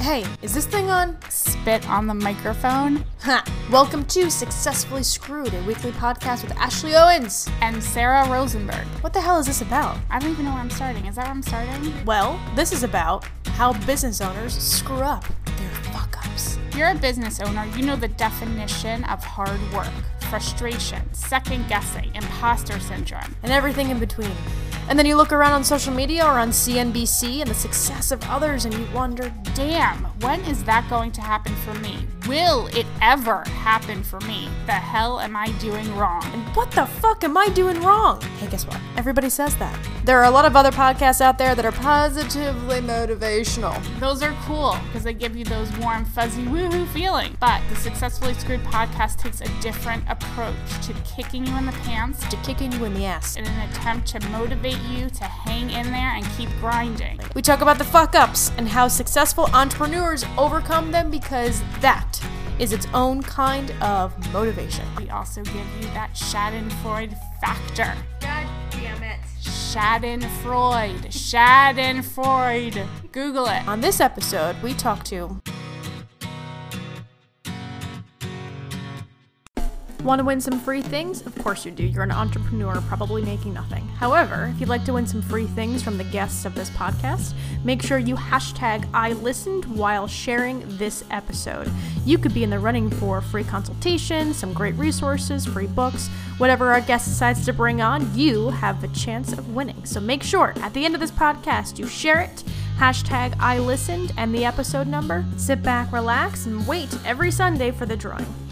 Hey, is this thing on? Spit on the microphone. Ha! Welcome to Successfully Screwed, a weekly podcast with Ashley Owens. And Sarah Rosenberg. What the hell is this about? I don't even know where I'm starting. Is that where I'm starting? Well, this is about how business owners screw up their fuck ups. If you're a business owner, you know the definition of hard work, frustration, second guessing, imposter syndrome. And everything in between. And then you look around on social media or on CNBC and the success of others and you wonder, Damn, when is that going to happen for me? Will it ever happen for me? The hell am I doing wrong? and what the fuck am I doing wrong? Hey, guess what? Everybody says that. There are a lot of other podcasts out there that are positively motivational. Those are cool because they give you those warm, fuzzy woohoo feeling. But the Successfully Screwed podcast takes a different approach to kicking you in the pants To kicking you in the ass. in an attempt to motivate you to hang in there and keep grinding. We talk about the fuck ups and how successful entrepreneurs overcome them because that is its own kind of motivation. We also give you that Schadenfreude factor. God damn it. Schadenfreude. Schadenfreude. Google it. On this episode, we talk to. Want to win some free things? Of course you do. You're an entrepreneur, probably making nothing. However, if you'd like to win some free things from the guests of this podcast, make sure you hashtag I listened while sharing this episode. You could be in the running for free consultation, some great resources, free books, whatever our guest decides to bring on, you have the chance of winning. So make sure at the end of this podcast you share it hashtag I listened and the episode number. Sit back, relax, and wait every Sunday for the drawing.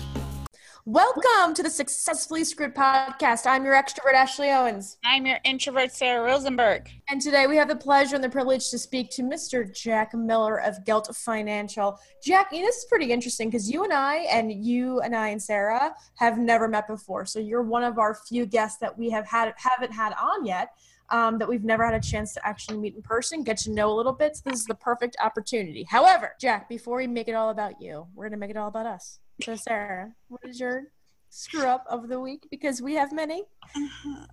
Welcome to the Successfully Screwed podcast. I'm your extrovert, Ashley Owens. I'm your introvert, Sarah Rosenberg. And today we have the pleasure and the privilege to speak to Mr. Jack Miller of Gelt Financial. Jack, you know, this is pretty interesting because you and I, and you and I and Sarah have never met before. So you're one of our few guests that we have had haven't had on yet. Um, that we've never had a chance to actually meet in person, get to know a little bit. So this is the perfect opportunity. However, Jack, before we make it all about you, we're gonna make it all about us. So Sarah, what is your screw up of the week? Because we have many.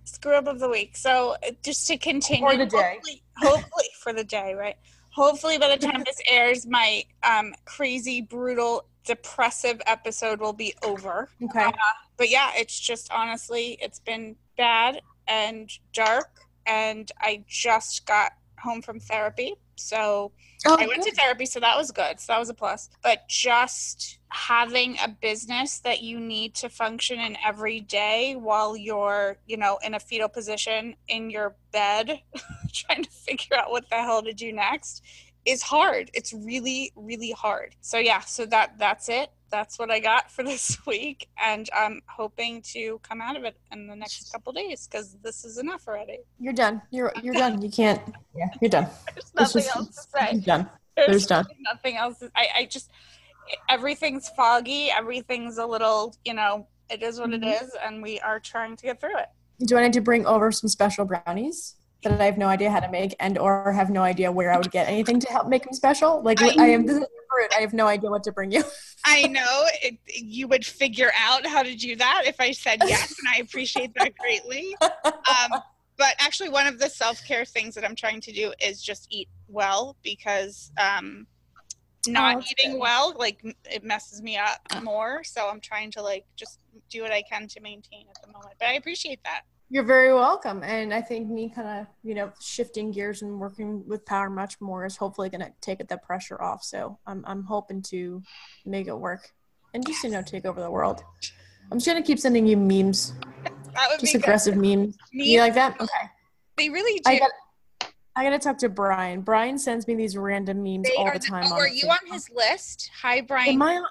screw up of the week. So uh, just to continue, For the day. Hopefully, hopefully for the day, right? Hopefully by the time this airs, my um, crazy, brutal, depressive episode will be over. Okay. But yeah, it's just honestly, it's been bad and dark, and I just got home from therapy. So Oh, I went to therapy, so that was good. So that was a plus. But just having a business that you need to function in every day while you're, you know, in a fetal position in your bed, trying to figure out what the hell to do next is hard. It's really, really hard. So yeah, so that that's it. That's what I got for this week, and I'm hoping to come out of it in the next couple days because this is enough already. You're done. You're you're done. You can't. Yeah, you're done. There's nothing just- else to say. You're done. There's There's done. nothing else. I, I just everything's foggy. Everything's a little, you know, it is what Mhm. it is, and we are trying to get through it. Do I need to bring over some special brownies that I have no idea how to make, and or have no idea where I would get anything to help make them special? Like I- I, am this is fruit. I have no idea what to bring you. I know it, you would figure out how to do that if I said yes, and I appreciate that greatly. Um, but actually, one of the self care things that I'm trying to do is just eat well because um, not that's eating good. well like it messes me up more. So I'm trying to like just do what I can to maintain at the moment. But I appreciate that. You're very welcome. And I think me kind of, you know, shifting gears and working with Power much more is hopefully going to take the pressure off. So I'm, I'm hoping to make it work and just, you know, take over the world. I'm just going to keep sending you memes, That would just good. aggressive memes. Me, You like that? Okay. they really do. I got. I gotta talk to Brian. Brian sends me these random memes They all the time. oh, are you on his list? Hi, Brian. Am I on?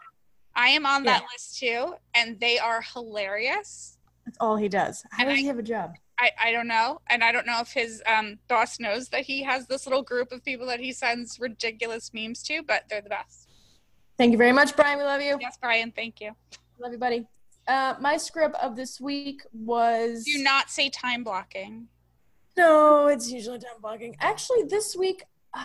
I am on that list too, and they are hilarious. That's all he does. How And does I- he have a job? I, I don't know, and I don't know if his um, boss knows that he has this little group of people that he sends ridiculous memes to, but they're the best. Thank you very much, Brian. We love you. Yes, Brian, thank you. Love you, buddy. Uh, my script of this week was Do not say time blocking. no. It's usually time blocking. Actually, this week,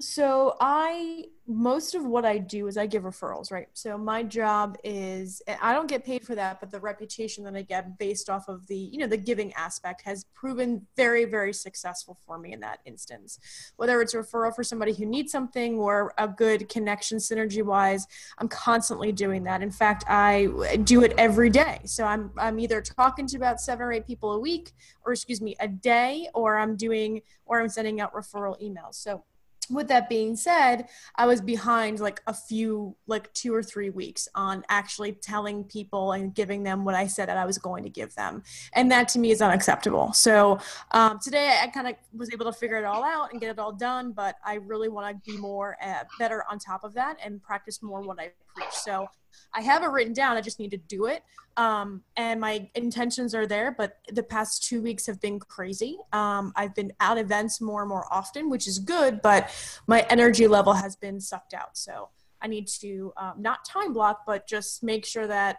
so I most of what I do is I give referrals, right? So my job is I don't get paid for that, but the reputation that I get based off of the, you know, the giving aspect has proven very very successful for me in that instance. Whether it's a referral for somebody who needs something or a good connection synergy wise, I'm constantly doing that. In fact, I do it every day. So I'm I'm either talking to about 7 or 8 people a week or excuse me, a day or I'm doing or I'm sending out referral emails. So with that being said, I was behind like a few, like two or three weeks on actually telling people and giving them what I said that I was going to give them. And that to me is unacceptable. So um, today I kind of was able to figure it all out and get it all done, but I really want to be more uh, better on top of that and practice more what I So I have it written down. I just need to do it. Um, and my intentions are there, but the past two weeks have been crazy. Um, I've been at events more and more often, which is good, but my energy level has been sucked out. So I need to um, not time block, but just make sure that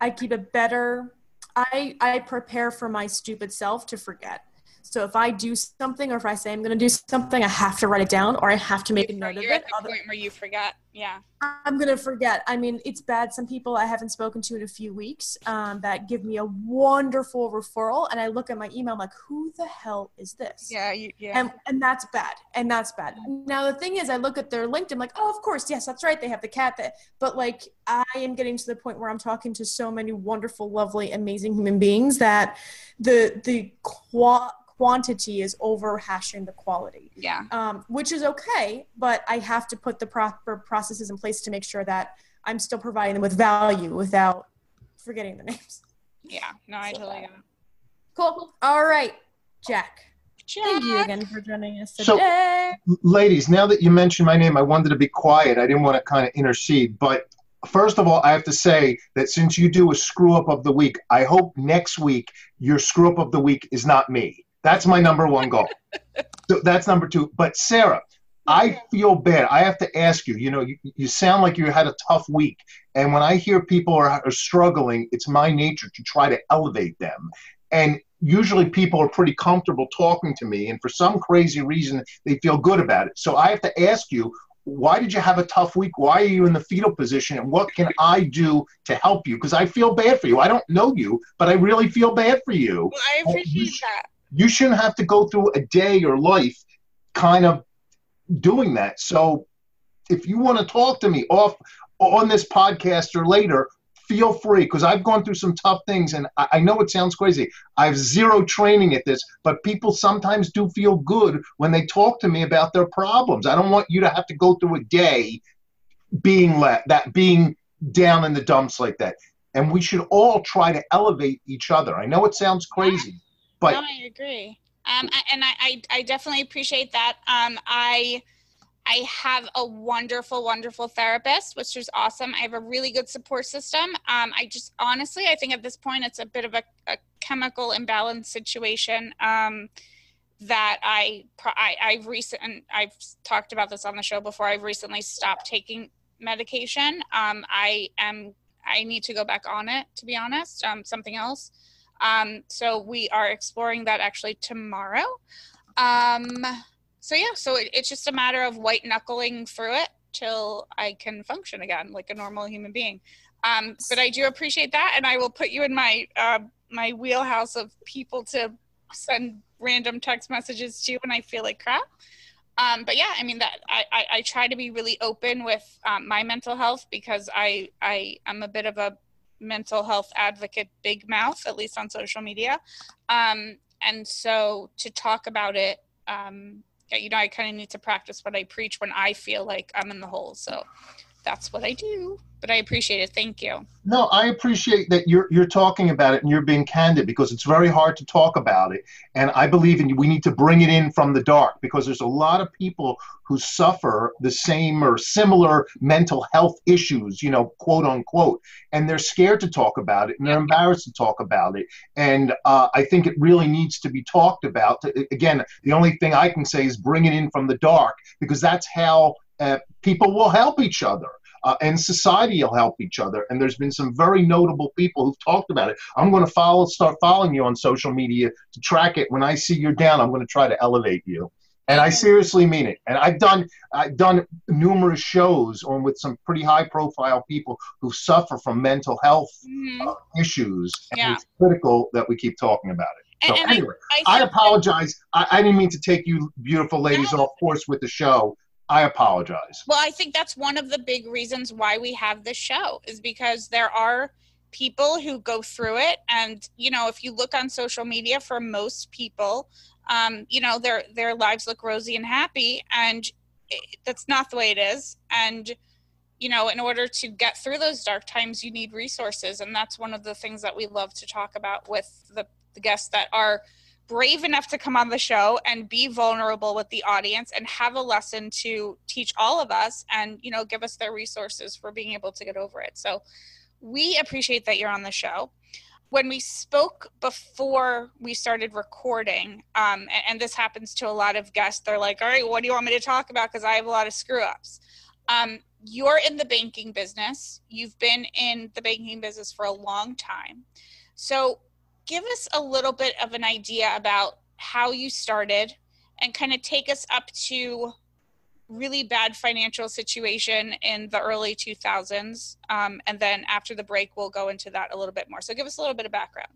I keep a better. I I prepare for my stupid self to forget. So if I do something or if I say I'm going to do something, I have to write it down or I have to make a note You're of at it. the point where you forget. Yeah. I'm going to forget. I mean, it's bad. Some people I haven't spoken to in a few weeks um, that give me a wonderful referral. And I look at my email, I'm like, who the hell is this? Yeah. You, yeah. And, and that's bad. And that's bad. Now, the thing is, I look at their LinkedIn, like, oh, of course. Yes, that's right. They have the cat that, but like, I am getting to the point where I'm talking to so many wonderful, lovely, amazing human beings that the, the qual quantity is overhashing the quality. Yeah. Um, which is okay, but I have to put the proper processes in place to make sure that I'm still providing them with value without forgetting the names. Yeah. No, I So totally bad. get it. Cool. All right, Jack. Thank you again for joining us today. So- ladies, now that you mentioned my name, I wanted to be quiet. I didn't want to kind of intercede. But first of all, I have to say that since you do a screw up of the week, I hope next week your screw up of the week is not me. That's my number one goal. so that's number two. But Sarah, I feel bad. I have to ask you, you know, you, you sound like you had a tough week. And when I hear people are, are struggling, it's my nature to try to elevate them. And usually people are pretty comfortable talking to me. And for some crazy reason, they feel good about it. So I have to ask you, why did you have a tough week? Why are you in the fetal position? And what can I do to help you? Because I feel bad for you. I don't know you, but I really feel bad for you. Well, I appreciate that. You shouldn't have to go through a day or life kind of doing that. So if you want to talk to me off on this podcast or later, feel free because I've gone through some tough things and I, I know it sounds crazy. I have zero training at this, but people sometimes do feel good when they talk to me about their problems. I don't want you to have to go through a day being let that being down in the dumps like that. And we should all try to elevate each other. I know it sounds crazy, but no, I agree. Um, and I, I, I definitely appreciate that. Um, I, I have a wonderful, wonderful therapist, which is awesome. I have a really good support system. Um, I just honestly, I think at this point, it's a bit of a, a chemical imbalance situation. Um, that I, I I've recent, and I've talked about this on the show before. I've recently stopped taking medication. Um, I am, I need to go back on it, to be honest. Um, something else. Um, so we are exploring that actually tomorrow. Um, so yeah, so it, it's just a matter of white knuckling through it till I can function again like a normal human being. Um, but I do appreciate that, and I will put you in my uh, my wheelhouse of people to send random text messages to when I feel like crap. Um, but yeah, I mean that I, I, I try to be really open with um, my mental health because I I am a bit of a mental health advocate big mouth at least on social media. Um, and so to talk about it um, you know i kind of need to practice what i preach when i feel like i'm in the hole. So that's what i do but i appreciate it thank you No, I appreciate that you're you're talking about it and you're being candid because it's very hard to talk about it. And I believe in we need to bring it in from the dark because there's a lot of people who suffer the same or similar mental health issues, you know, quote unquote, and they're scared to talk about it and they're embarrassed to talk about it. And uh, I think it really needs to be talked about. Again, the only thing I can say is bring it in from the dark because that's how uh, people will help each other uh, and society will help each other. And there's been some very notable people who've talked about it. I'm going to follow, start following you on social media to track it. When I see you're down, I'm going to try to elevate you. and I seriously mean it. And I've done I've done numerous shows on with some pretty high profile people who suffer from mental health Mhm. uh, issues, and Yeah. it's critical that we keep talking about it. So And- and I- anyway, I, I, think- apologize. I, I didn't mean to take you beautiful ladies No. off course with the show. I apologize. Well, I think that's one of the big reasons why we have this show is because there are people who go through it. And you know if you look on social media for most people um, you know their their lives look rosy and happy and it, that's not the way it is. And you know in order to get through those dark times you need resources. And that's one of the things that we love to talk about with the, the guests that are brave enough to come on the show and be vulnerable with the audience and have a lesson to teach all of us and you know give us their resources for being able to get over it. So we appreciate that you're on the show. When we spoke before we started recording um, and, and this happens to a lot of guests they're like all right what do you want me to talk about? Because i have a lot of screw ups um, you're in the banking business. You've been in the banking business for a long time. So give us a little bit of an idea about how you started and kind of take us up to really bad financial situation in the early 2000s um, and then after the break we'll go into that a little bit more so give us a little bit of background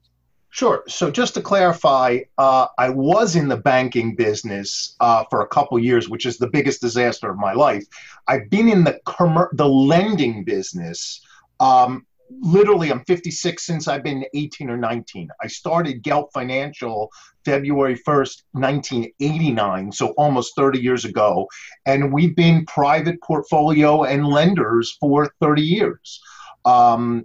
Sure. So just to clarify, uh, I was in the banking business uh, for a couple years, which is the biggest disaster of my life. I've been in the commer- the lending business. Um, literally, I'm 56 since I've been 18 or 19. I started Gelt Financial February 1st, 1989, so almost 30 years ago, and we've been private portfolio and lenders for 30 years. Um,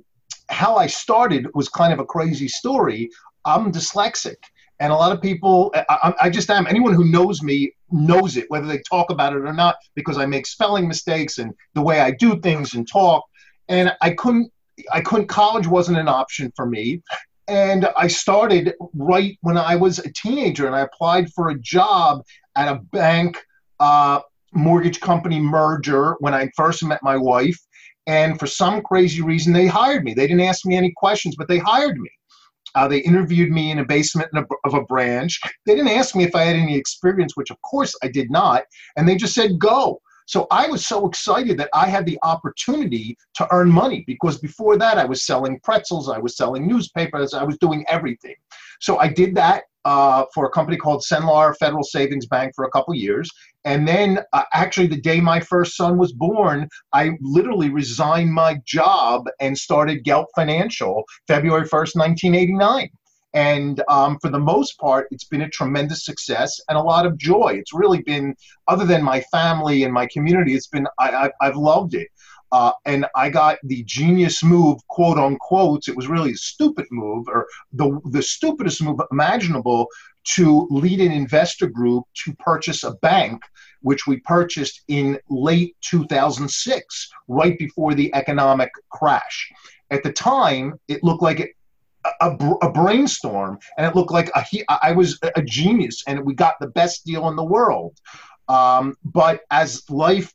how I started was kind of a crazy story. I'm dyslexic, and a lot of people, I, I just am. Anyone who knows me knows it, whether they talk about it or not, because I make spelling mistakes and the way I do things and talk. And I couldn't, I couldn't. College wasn't an option for me, and I started right when I was a teenager, and I applied for a job at a bank. Uh, mortgage company merger when I first met my wife and for some crazy reason, they hired me. They didn't ask me any questions, but they hired me. Uh, they interviewed me in a basement of a branch. They didn't ask me if I had any experience, which of course I did not. And they just said, go. So I was so excited that I had the opportunity to earn money because before that I was selling pretzels, I was selling newspapers, I was doing everything. So I did that uh, for a company called Senlar Federal Savings Bank for a couple years. And then, uh, actually, the day my first son was born, I literally resigned my job and started Gelt Financial February 1st, 1989. And um, for the most part, it's been a tremendous success and a lot of joy. It's really been, other than my family and my community, it's been, I, I, I've loved it. Uh, and I got the genius move, quote unquote. It was really a stupid move, or the the stupidest move imaginable, to lead an investor group to purchase a bank, which we purchased in late 2006, right before the economic crash. At the time, it looked like it, a, a, brainstorm, and it looked like a, I was a genius, and we got the best deal in the world. Um, but as life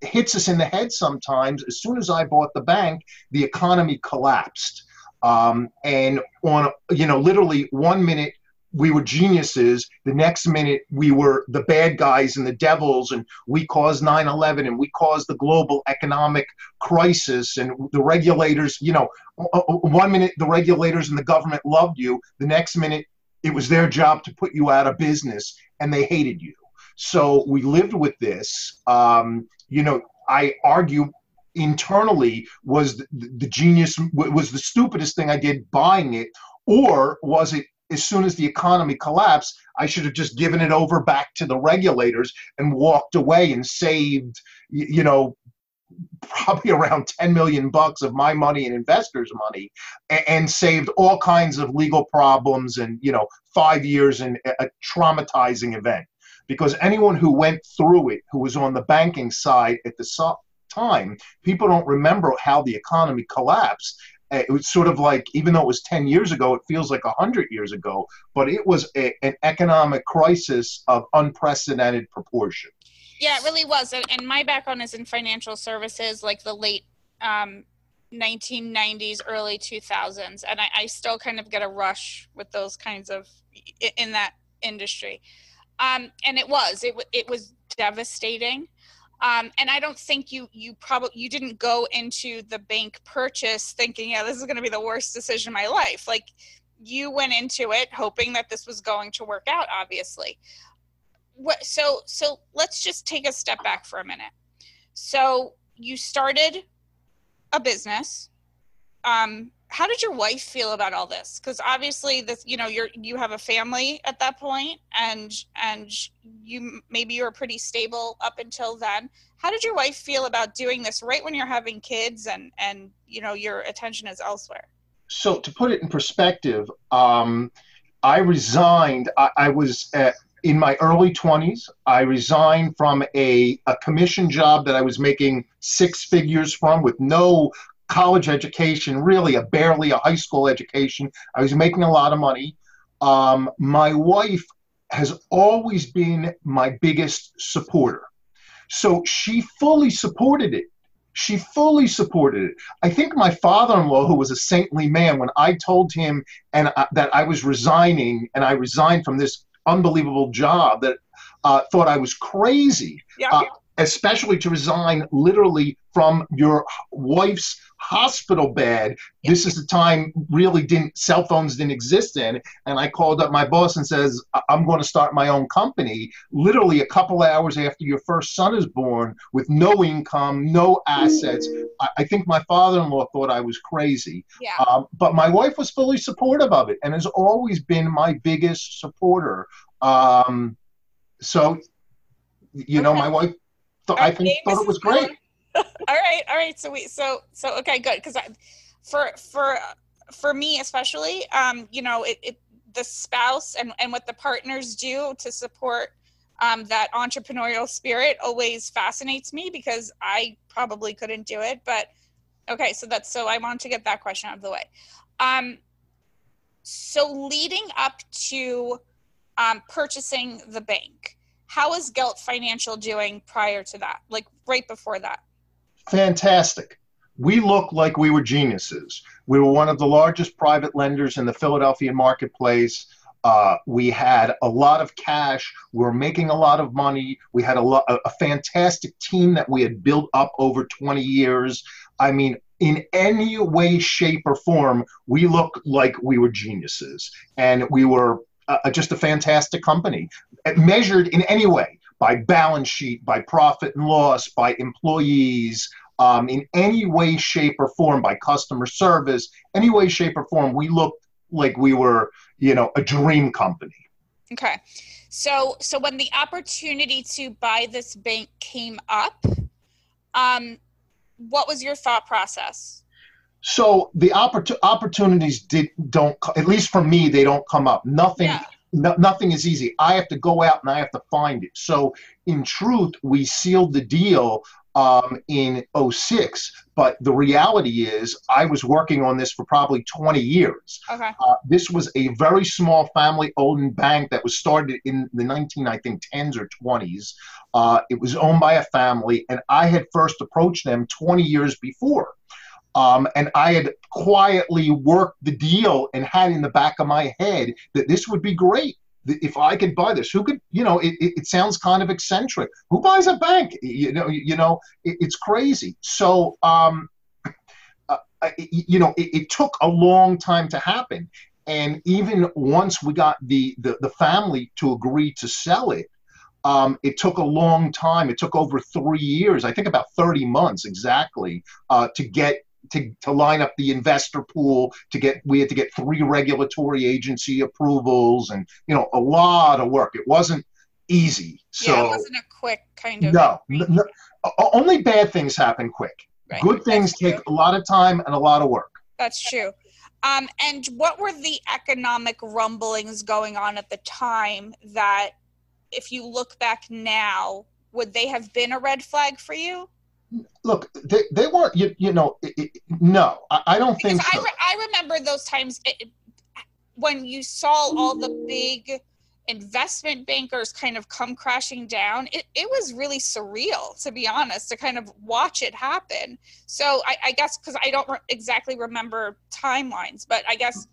hits us in the head sometimes. As soon as I bought the bank, the economy collapsed. Um, and on, you know, literally one minute we were geniuses, the next minute we were the bad guys and the devils, and we caused 9 11 and we caused the global economic crisis. And the regulators, you know, one minute the regulators and the government loved you, the next minute it was their job to put you out of business and they hated you. So we lived with this. Um, you know, I argue internally was the, the, genius was the stupidest thing I did buying it, or was it as soon as the economy collapsed, I should have just given it over back to the regulators and walked away and saved, you know, probably around 10 million bucks of my money and investors' money and, and saved all kinds of legal problems and, you know, five years in a traumatizing event because anyone who went through it, who was on the banking side at the time, people don't remember how the economy collapsed. It was sort of like, even though it was 10 years ago, it feels like 100 years ago, but it was a, an economic crisis of unprecedented proportion. Yeah, it really was. And, and my background is in financial services, like the late um, 1990s, early 2000s. And I, I still kind of get a rush with those kinds of, in that industry Um, and it was it it was devastating. Um, and I don't think you you probably you didn't go into the bank purchase thinking, yeah, this is going to be the worst decision of my life. Like you went into it hoping that this was going to work out. Obviously, what? So so let's just take a step back for a minute. So you started a business. Um, how did your wife feel about all this? Because obviously, this you know you're you have a family at that point, and and you maybe you were pretty stable up until then. How did your wife feel about doing this right when you're having kids and and you know your attention is elsewhere? So to put it in perspective, um, I resigned. I, I was at, in my early 20s. I resigned from a, a commission job that I was making six figures from with no college education, really a barely a high school education. I was making a lot of money. Um, my wife has always been my biggest supporter. So she fully supported it. She fully supported it. I think my father-in-law, who was a saintly man, when I told him and uh, that I was resigning and I resigned from this unbelievable job, that uh, thought I was crazy. Yeah. Uh, especially to resign literally from your wife's hospital bed. This is the time really didn't cell phones didn't exist in, and I called up my boss and says I'm going to start my own company. Literally a couple hours after your first son is born, with no income, no assets. I, I think my father-in-law thought I was crazy, yeah. um, but my wife was fully supportive of it and has always been my biggest supporter. Um, so, you know, my wife. All I think thought it was great. All right, all right. So we so so okay, good. Because for for for me especially, um, you know, it, it the spouse and and what the partners do to support um, that entrepreneurial spirit always fascinates me because I probably couldn't do it. But okay, so that's so I want to get that question out of the way. Um, so leading up to um, purchasing the bank, how is Gelt Financial doing prior to that? Like right before that? Fantastic. We looked like we were geniuses. We were one of the largest private lenders in the Philadelphia marketplace. Uh, we had a lot of cash. We were making a lot of money. We had a, lo- a, a fantastic team that we had built up over 20 years. I mean, in any way, shape, or form, we looked like we were geniuses. And we were just a fantastic company, measured in any way by balance sheet, by profit and loss, by employees, um, in any way, shape, or form, by customer service, any way, shape, or form, we looked like we were, you know, a dream company. Okay. So so when the opportunity to buy this bank came up, um, what was your thought process? So the oppor- opportunities did don't, at least for me, they don't come up. Nothing Yeah. no, nothing is easy. I have to go out and I have to find it. So, in truth, we sealed the deal um, in 06, but the reality is I was working on this for probably 20 years. Okay. Uh, this was a very small family owned bank that was started in the 19, I think, 10s or 20s. Uh, it was owned by a family, and I had first approached them 20 years before. Um, and I had quietly worked the deal and had in the back of my head that this would be great. If I could buy this, who could, you know, it, it, it sounds kind of eccentric. Who buys a bank? You know, you know, it, it's crazy. So, um, uh, I- you know, it, it took a long time to happen. And even once we got the, the, the family to agree to sell it, um, it took a long time. It took over three years, I think about 30 months exactly, uh, to get to, to line up the investor pool to get we had to get three regulatory agency approvals and you know a lot of work it wasn't easy so yeah, it wasn't a quick kind of. no, n- n- o- only bad things happen quick Right. good things That's take true. a lot of time and a lot of work That's true. Um, and what were the economic rumblings going on at the time that, if you look back now, would they have been a red flag for you? Look they, they weren't you, you know it, it, no I, I don't Because think I, re- I remember those times it- when you saw all the big investment bankers kind of come crashing down. It, it was really surreal, to be honest, to kind of watch it happen. So I, I guess because I don't re- exactly remember timelines, but I guess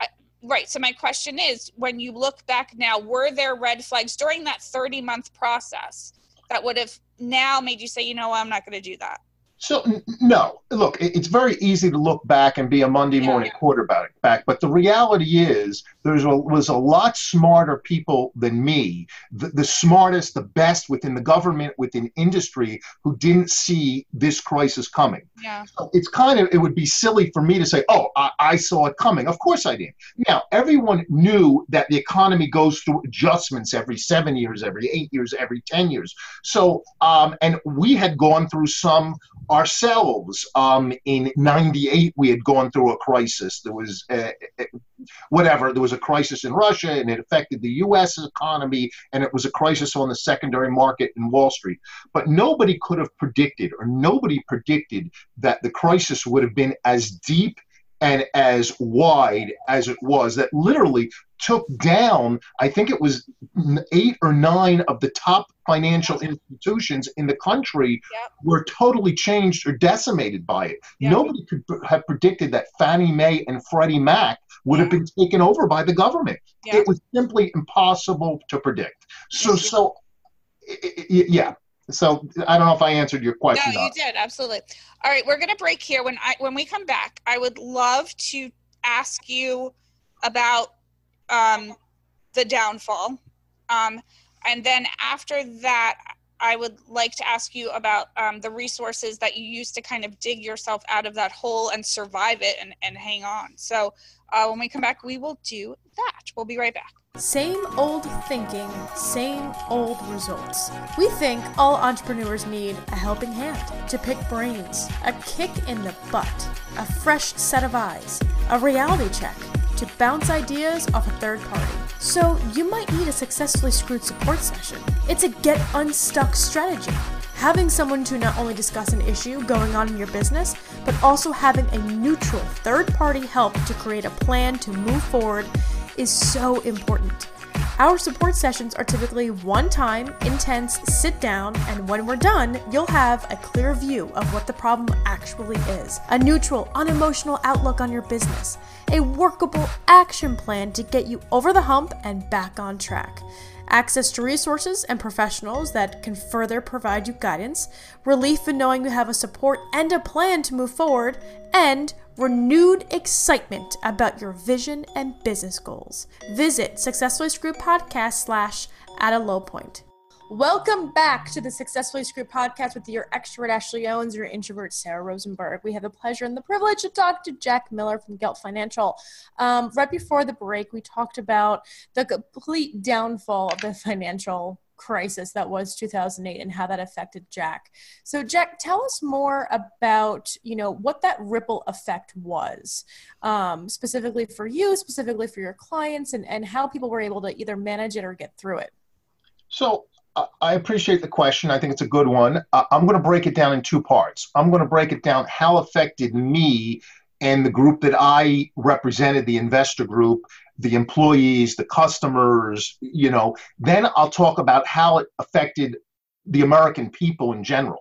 I, right. So my question is, when you look back now, were there red flags during that 30 month process that would have now made you say, you know, I'm not going to do that? So no, look, it's very easy to look back and be a Monday morning quarterback back, but the reality is there was a lot smarter people than me, the, the, smartest, the best within the government, within industry, who didn't see this crisis coming. Yeah. So it's kind of it would be silly for me to say, oh, I, I saw it coming. Of course I did. Now everyone knew that the economy goes through adjustments every seven years, every eight years, every ten years. So um, and we had gone through some ourselves. Um, in '98, we had gone through a crisis. There was uh, uh, whatever. There was a crisis in Russia, and it affected the U.S. economy, and it was a crisis on the secondary market in Wall Street. But nobody could have predicted, or nobody predicted that the crisis would have been as deep and as wide as it was that literally took down i think it was eight or nine of the top financial institutions in the country yep. were totally changed or decimated by it yep. nobody could have predicted that fannie mae and freddie mac would have been taken over by the government it was simply impossible to predict so so yeah so I don't know if I answered your question. No, you did absolutely. All right, we're gonna break here. When I when we come back, I would love to ask you about um, the downfall, um, and then after that, I would like to ask you about um, the resources that you use to kind of dig yourself out of that hole and survive it and, and hang on. So uh, when we come back, we will do that. We'll be right back. Same old thinking, same old results. We think all entrepreneurs need a helping hand, to pick brains, a kick in the butt, a fresh set of eyes, a reality check, bounce ideas off a third party. So you might need a successfully screwed support session. It's a get unstuck strategy. Having someone to not only discuss an issue going on in your business, but also having a neutral third party help to create a plan to move forward is so important. Our support sessions are typically one time, intense, sit down, and when we're done, you'll have a clear view of what the problem actually is, a neutral, unemotional outlook on your business, a workable action plan to get you over the hump and back on track access to resources and professionals that can further provide you guidance, relief in knowing you have a support and a plan to move forward, and renewed excitement about your vision and business goals. Visit Successfully Screwed Podcast slash at a low point. Welcome back to the Successfully Screwed podcast with your extrovert Ashley Owens, your introvert Sarah Rosenberg. We have the pleasure and the privilege to talk to Jack Miller from Gelt Financial. Um, right before the break, we talked about the complete downfall of the financial crisis that was 2008 and how that affected Jack. So Jack, tell us more about, you know, what that ripple effect was, um, specifically for you, specifically for your clients and, and how people were able to either manage it or get through it. So I appreciate the question. I think it's a good one. I'm going to break it down in two parts. I'm going to break it down how affected me and the group that I represented, the investor group, the employees, the customers, you know. Then I'll talk about how it affected the American people in general.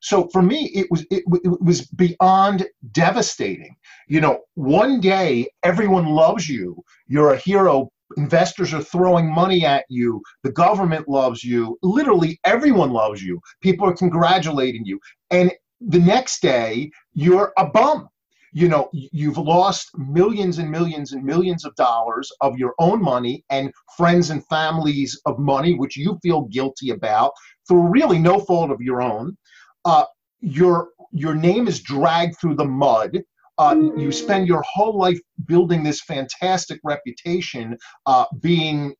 So for me, it was it, it was beyond devastating. You know, one day everyone loves you. You're a hero investors are throwing money at you the government loves you literally everyone loves you people are congratulating you and the next day you're a bum you know you've lost millions and millions and millions of dollars of your own money and friends and families of money which you feel guilty about through really no fault of your own. Uh, your your name is dragged through the mud. Uh, you spend your whole life building this fantastic reputation, uh, being,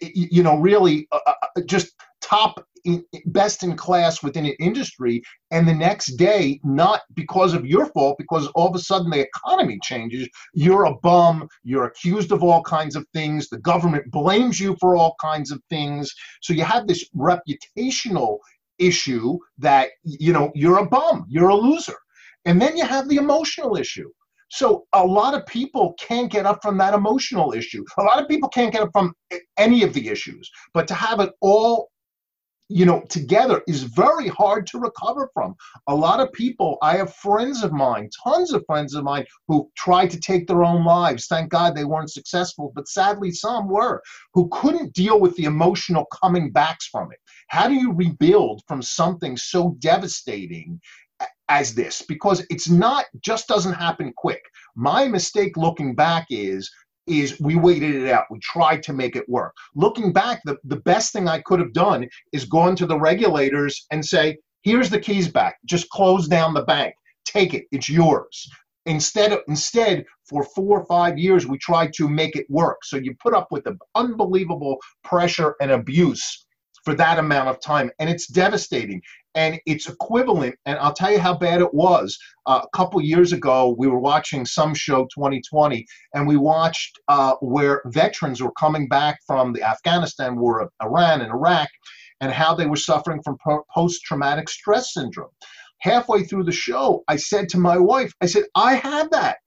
you know, really uh, uh, just top, in, best in class within an industry, and the next day, not because of your fault, because all of a sudden the economy changes, you're a bum, you're accused of all kinds of things, the government blames you for all kinds of things. So you have this reputational issue that, you know, you're a bum, you're a loser and then you have the emotional issue. So a lot of people can't get up from that emotional issue. A lot of people can't get up from any of the issues. But to have it all you know, together is very hard to recover from. A lot of people, I have friends of mine, tons of friends of mine who tried to take their own lives. Thank God they weren't successful, but sadly some were, who couldn't deal with the emotional coming backs from it. How do you rebuild from something so devastating as this? Because it's not, just doesn't happen quick. My mistake looking back is is we waited it out. We tried to make it work. Looking back, the, the best thing I could have done is gone to the regulators and say, here's the keys back. Just close down the bank. Take it. It's yours. Instead of instead, for four or five years, we tried to make it work. So you put up with the unbelievable pressure and abuse for that amount of time. And it's devastating. And it's equivalent. And I'll tell you how bad it was. Uh, a couple years ago, we were watching some show 2020, and we watched uh, where veterans were coming back from the Afghanistan war, of Iran, and Iraq, and how they were suffering from post traumatic stress syndrome. Halfway through the show, I said to my wife, I said, I have that.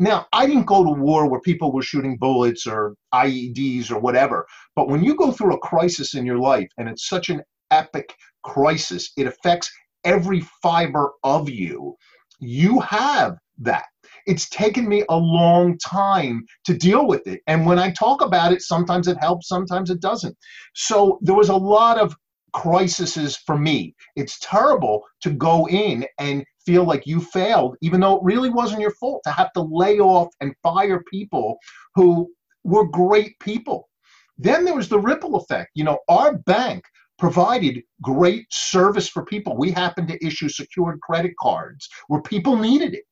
Now, I didn't go to war where people were shooting bullets or IEDs or whatever, but when you go through a crisis in your life and it's such an epic crisis, it affects every fiber of you. You have that. It's taken me a long time to deal with it. And when I talk about it, sometimes it helps, sometimes it doesn't. So there was a lot of crises for me. It's terrible to go in and feel like you failed, even though it really wasn't your fault, to have to lay off and fire people who were great people. Then there was the ripple effect. You know, our bank provided great service for people. We happened to issue secured credit cards where people needed it.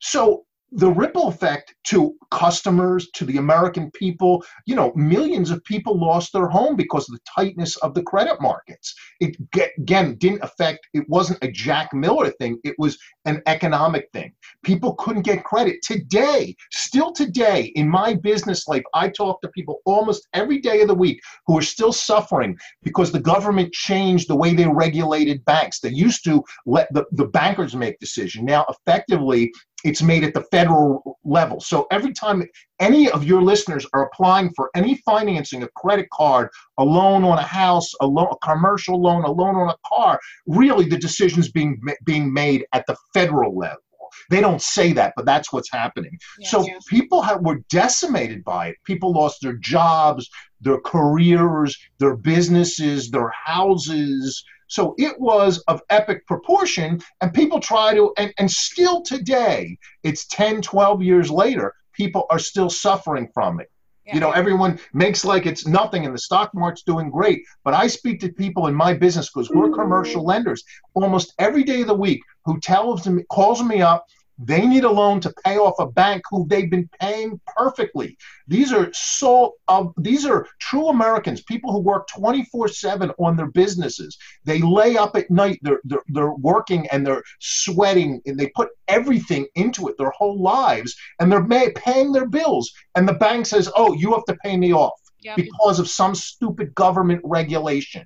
So the ripple effect to customers, to the American people, you know, millions of people lost their home because of the tightness of the credit markets. It again didn't affect, it wasn't a Jack Miller thing, it was an economic thing. People couldn't get credit. Today, still today, in my business life, I talk to people almost every day of the week who are still suffering because the government changed the way they regulated banks. They used to let the, the bankers make decisions. Now, effectively, it's made at the federal level. So every time any of your listeners are applying for any financing, a credit card, a loan on a house, a, loan, a commercial loan, a loan on a car, really the decision's being being made at the federal level. They don't say that, but that's what's happening. Yeah, so yeah. people have, were decimated by it. People lost their jobs, their careers, their businesses, their houses. So it was of epic proportion, and people try to, and, and still today, it's 10, 12 years later, people are still suffering from it. Yeah. You know, everyone makes like it's nothing and the stock market's doing great. But I speak to people in my business because we're commercial lenders almost every day of the week who tells me, calls me up they need a loan to pay off a bank who they've been paying perfectly. These are so uh, these are true Americans, people who work 24/7 on their businesses. They lay up at night, they're, they're they're working and they're sweating and they put everything into it their whole lives and they're may, paying their bills and the bank says, "Oh, you have to pay me off." Yep. Because of some stupid government regulation.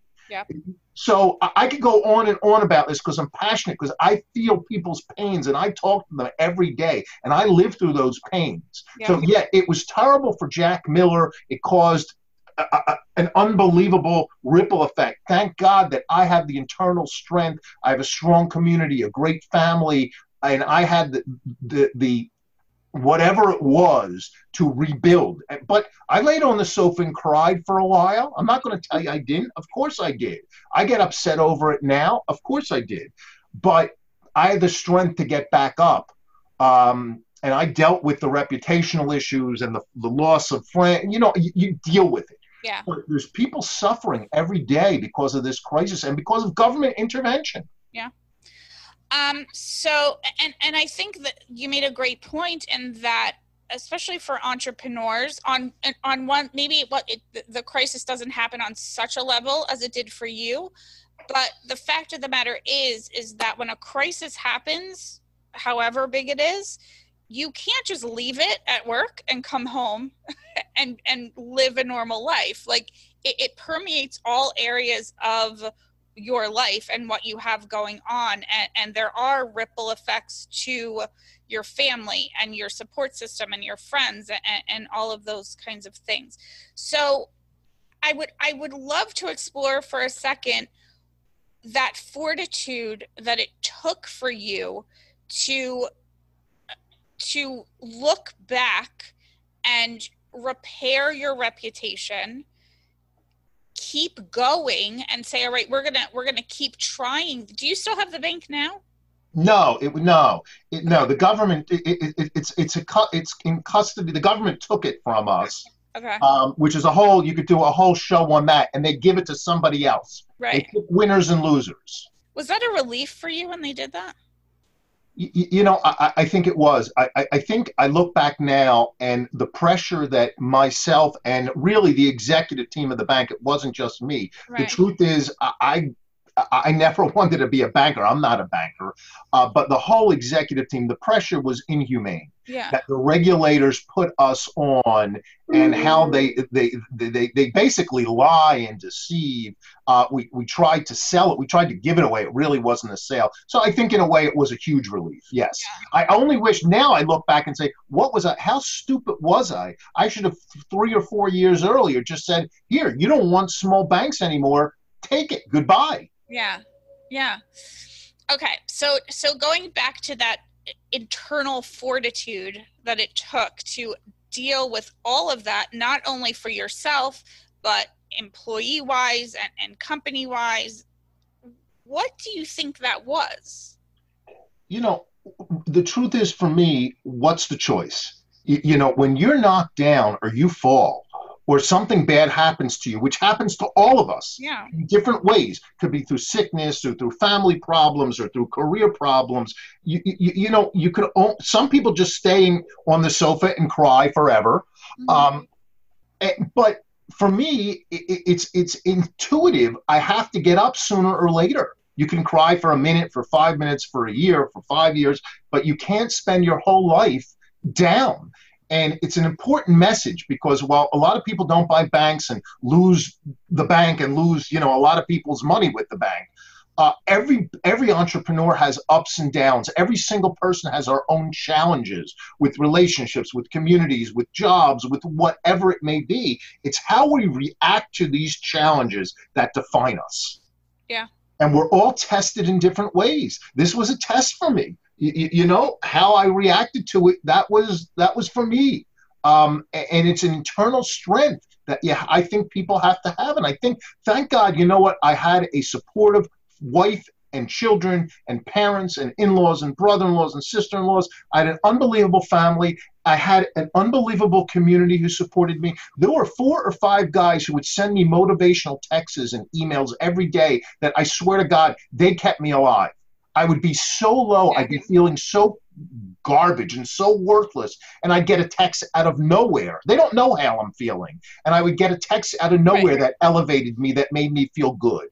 So I could go on and on about this because I'm passionate because I feel people's pains and I talk to them every day and I live through those pains. Yeah. So yeah, it was terrible for Jack Miller. It caused a, a, an unbelievable ripple effect. Thank God that I have the internal strength. I have a strong community, a great family, and I had the the, the whatever it was to rebuild. But I laid on the sofa and cried for a while. I'm not going to tell you I didn't. Of course I did. I get upset over it now. Of course I did. But I had the strength to get back up. Um, and I dealt with the reputational issues and the, the loss of friends. You know, you, you deal with it. Yeah. But there's people suffering every day because of this crisis and because of government intervention. Yeah. Um, so, and, and I think that you made a great point in that, especially for entrepreneurs on, on one, maybe what it, the crisis doesn't happen on such a level as it did for you. But the fact of the matter is, is that when a crisis happens, however big it is, you can't just leave it at work and come home and and live a normal life like it, it permeates all areas of your life and what you have going on and, and, there are ripple effects to your family and your support system and your friends and, and all of those kinds of things. So i would i would love to explore for a second that fortitude that it took for you to to look back and repair your reputation keep going and say all right we're gonna we're gonna keep trying. Do you still have the bank now? No it no. It, no the government it, it, it, it's it's a it's in custody the government took it from us okay. Um, which is a whole you could do a whole show on that and they give it to somebody else. Right. winners and losers. Was that a relief for you when they did that you, you know, I, I, think it was. I, I think I look back now and the pressure that myself and really the executive team of the bank, it wasn't just me. Right. The truth is, I, I never wanted to be a banker. I'm not a banker. Uh, but the whole executive team, the pressure was inhumane. Yeah. That the regulators put us on and mm-hmm. how they, they they they basically lie and deceive. Uh, we, we tried to sell it. We tried to give it away. It really wasn't a sale. So I think in a way it was a huge relief. Yes. Yeah. I only wish now I look back and say, what was I? How stupid was I? I should have three or four years earlier just said, here, you don't want small banks anymore. Take it. Goodbye. Yeah. Yeah. Okay. So so going back to that internal fortitude that it took to deal with all of that, not only for yourself, but employee wise and, and company wise, what do you think that was? You know, the truth is for me, what's the choice? You, you know, when you're knocked down or you fall, or something bad happens to you, which happens to all of us yeah. in different ways. Could be through sickness or through family problems or through career problems. You, you, you know, you could, some people just stay on the sofa and cry forever. Mm-hmm. Um, and, but for me, it, it's, it's intuitive. I have to get up sooner or later. You can cry for a minute, for five minutes, for a year, for five years, but you can't spend your whole life down. And it's an important message because while a lot of people don't buy banks and lose the bank and lose, you know, a lot of people's money with the bank, uh, every every entrepreneur has ups and downs. Every single person has our own challenges with relationships, with communities, with jobs, with whatever it may be. It's how we react to these challenges that define us. Yeah. And we're all tested in different ways. This was a test for me you, you know how I reacted to it. That was that was for me, um, and it's an internal strength that yeah I think people have to have. And I think thank God, you know what? I had a supportive wife and children and parents and in-laws and brother-in-laws and sister-in-laws. I had an unbelievable family. I had an unbelievable community who supported me. There were four or five guys who would send me motivational texts and emails every day that I swear to God, they kept me alive. I would be so low, I'd be feeling so garbage and so worthless, and I'd get a text out of nowhere. They don't know how I'm feeling, and I would get a text out of nowhere right. that elevated me, that made me feel good.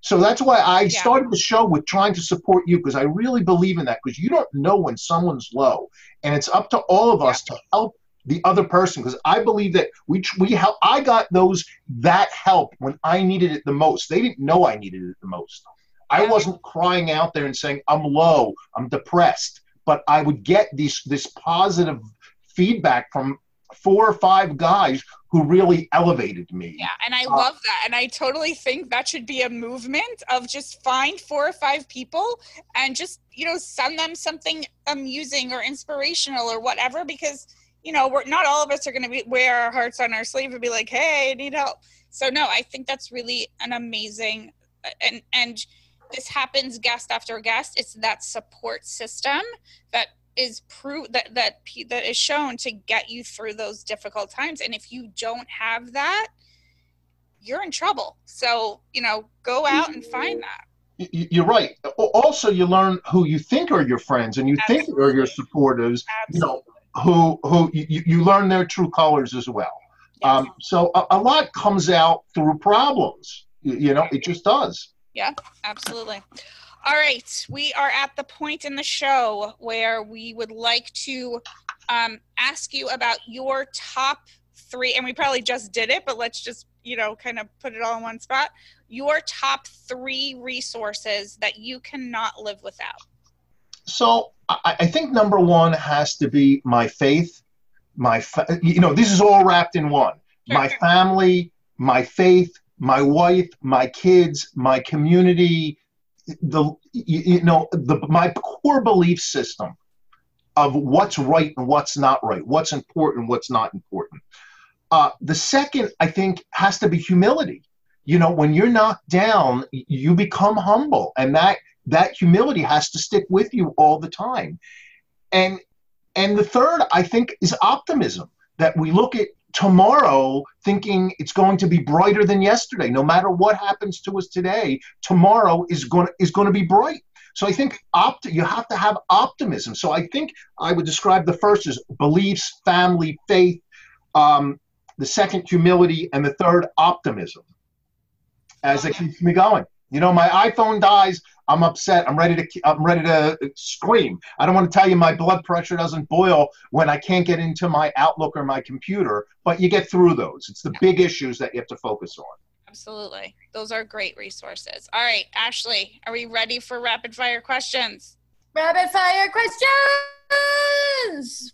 So that's why I yeah. started the show with trying to support you because I really believe in that because you don't know when someone's low, and it's up to all of us yeah. to help the other person because I believe that we we help. I got those that help when I needed it the most. They didn't know I needed it the most. I wasn't crying out there and saying I'm low, I'm depressed, but I would get these this positive feedback from four or five guys who really elevated me. Yeah, and I uh, love that. And I totally think that should be a movement of just find four or five people and just, you know, send them something amusing or inspirational or whatever because, you know, we're not all of us are going to be wear our hearts on our sleeve and be like, "Hey, I need help." So no, I think that's really an amazing and and this happens guest after guest it's that support system that is proof that that that is shown to get you through those difficult times and if you don't have that you're in trouble so you know go out and find that you're right also you learn who you think are your friends and you Absolutely. think are your supporters Absolutely. you know who who you, you learn their true colors as well yes. um, so a, a lot comes out through problems you know it just does yeah, absolutely. All right, we are at the point in the show where we would like to um, ask you about your top three, and we probably just did it, but let's just, you know, kind of put it all in one spot. Your top three resources that you cannot live without. So I, I think number one has to be my faith. My, fa- you know, this is all wrapped in one. Sure. My family, my faith, my wife, my kids, my community, the you, know the my core belief system of what's right and what's not right, what's important, what's not important. Uh, the second, I think, has to be humility. You know, when you're knocked down, you become humble, and that that humility has to stick with you all the time. And and the third, I think, is optimism. That we look at tomorrow thinking it's going to be brighter than yesterday. No matter what happens to us today, tomorrow is going to, is going to be bright. So I think opt- you have to have optimism. So I think I would describe the first as beliefs, family, faith. Um, the second, humility, and the third, optimism. As it keeps me going. You know, my iPhone dies. I'm upset. I'm ready to. I'm ready to scream. I don't want to tell you my blood pressure doesn't boil when I can't get into my Outlook or my computer. But you get through those. It's the big issues that you have to focus on. Absolutely, those are great resources. All right, Ashley, are we ready for rapid fire questions? Rapid fire questions!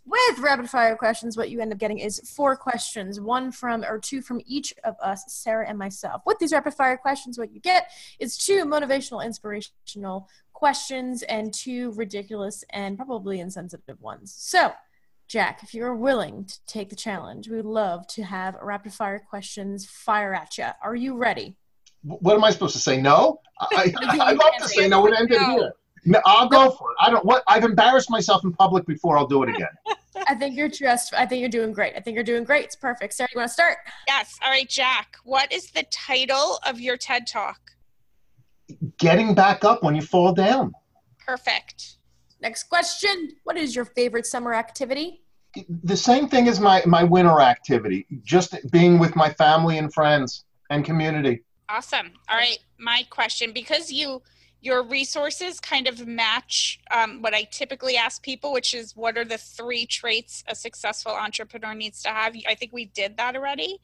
With rapid fire questions, what you end up getting is four questions, one from or two from each of us, Sarah and myself. With these rapid fire questions, what you get is two motivational, inspirational questions and two ridiculous and probably insensitive ones. So, Jack, if you're willing to take the challenge, we would love to have rapid fire questions fire at you. Are you ready? What am I supposed to say? No? I, I, I'd love to say no and end it here. No, I'll go for it. I don't what I've embarrassed myself in public before. I'll do it again. I think you're just. I think you're doing great. I think you're doing great. It's perfect. Sarah, you want to start? Yes. All right, Jack. What is the title of your TED Talk? Getting back up when you fall down. Perfect. Next question. What is your favorite summer activity? The same thing as my my winter activity. Just being with my family and friends and community. Awesome. All right, my question because you your resources kind of match um, what I typically ask people, which is what are the three traits a successful entrepreneur needs to have? I think we did that already.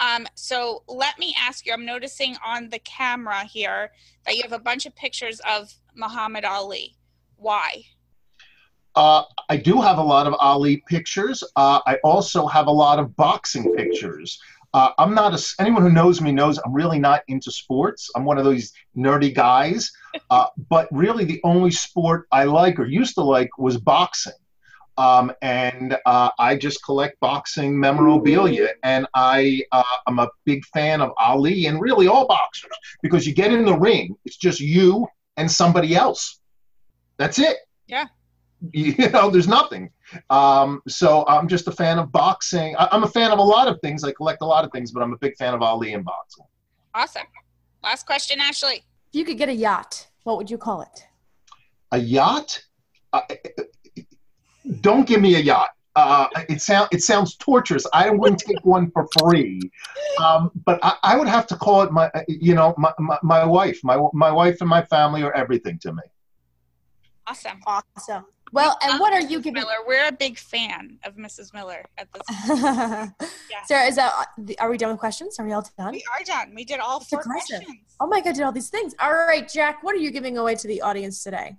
Um, so let me ask you I'm noticing on the camera here that you have a bunch of pictures of Muhammad Ali. Why? Uh, I do have a lot of Ali pictures. Uh, I also have a lot of boxing pictures. Uh, I'm not a, anyone who knows me knows I'm really not into sports. I'm one of those nerdy guys. Uh, but really, the only sport I like or used to like was boxing. Um, and uh, I just collect boxing memorabilia, and I uh, I'm a big fan of Ali and really all boxers because you get in the ring, it's just you and somebody else. That's it. Yeah. You know, there's nothing. Um, so I'm just a fan of boxing. I, I'm a fan of a lot of things. I collect a lot of things, but I'm a big fan of Ali and boxing. Awesome. Last question, Ashley. If you could get a yacht, what would you call it? A yacht? Uh, don't give me a yacht. Uh, it sounds it sounds torturous. I wouldn't take one for free, um, but I, I, would have to call it my you know my, my, my wife. My my wife and my family are everything to me. Awesome. Awesome. Well, and what are you giving? Miller. We're a big fan of Mrs. Miller at this. yeah. Sarah, is that? Are we done with questions? Are we all done? We are done. We did all four questions. Oh my god, did all these things. All right, Jack, what are you giving away to the audience today?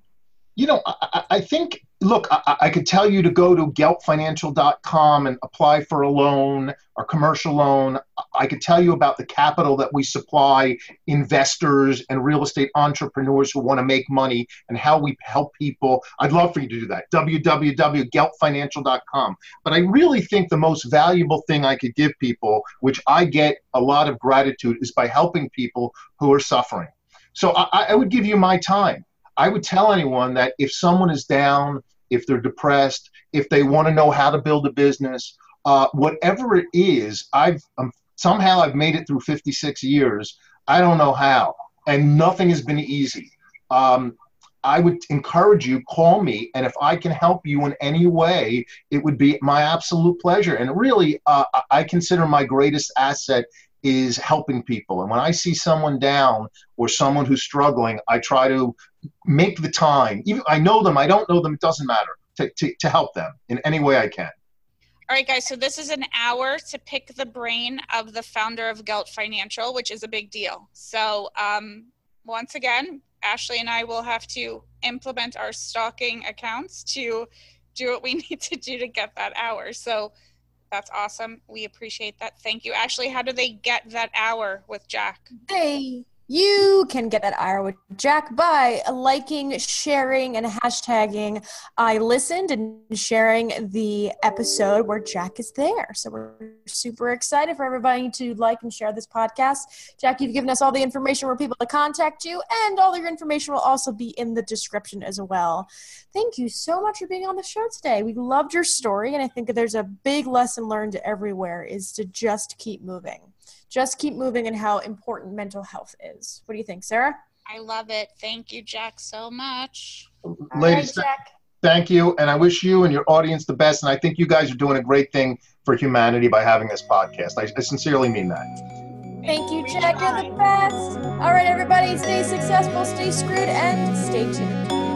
You know, I, I think look, I, I, could tell you to go to geltfinancial.com and apply for a loan or commercial loan. I could tell you about the capital that we supply investors and real estate entrepreneurs who want to make money and how we help people. I'd love for you to do that. www.geltfinancial.com. But I really think the most valuable thing I could give people, which I get a lot of gratitude, is by helping people who are suffering. So I, I would give you my time. I would tell anyone that if someone is down, if they're depressed, if they want to know how to build a business, uh, whatever it is, I've um, somehow I've made it through 56 years. I don't know how, and nothing has been easy. Um, I would encourage you, call me, and if I can help you in any way, it would be my absolute pleasure. And really, uh, I consider my greatest asset is helping people. And when I see someone down or someone who's struggling, I try to make the time. Even I know them, I don't know them, it doesn't matter. To, to, to help them in any way I can. All right, guys. So this is an hour to pick the brain of the founder of Gelt Financial, which is a big deal. So um, once again, Ashley and I will have to implement our stalking accounts to do what we need to do to get that hour. So That's awesome. We appreciate that. Thank you. Ashley, how do they get that hour with Jack? They you can get that hour with Jack by liking, sharing, and hashtagging I listened and sharing the episode where Jack is there. So we're super excited for everybody to like and share this podcast. Jack, you've given us all the information where people to contact you, and all your information will also be in the description as well. Thank you so much for being on the show today. We loved your story, and I think there's a big lesson learned everywhere is to just keep moving just keep moving and how important mental health is. What do you think, Sarah? I love it. Thank you, Jack, so much. Ladies, right, Jack. thank you. And I wish you and your audience the best. And I think you guys are doing a great thing for humanity by having this podcast. I, I sincerely mean that. Thank you, Jack. You're the best. All right, everybody, stay successful, stay screwed, and stay tuned.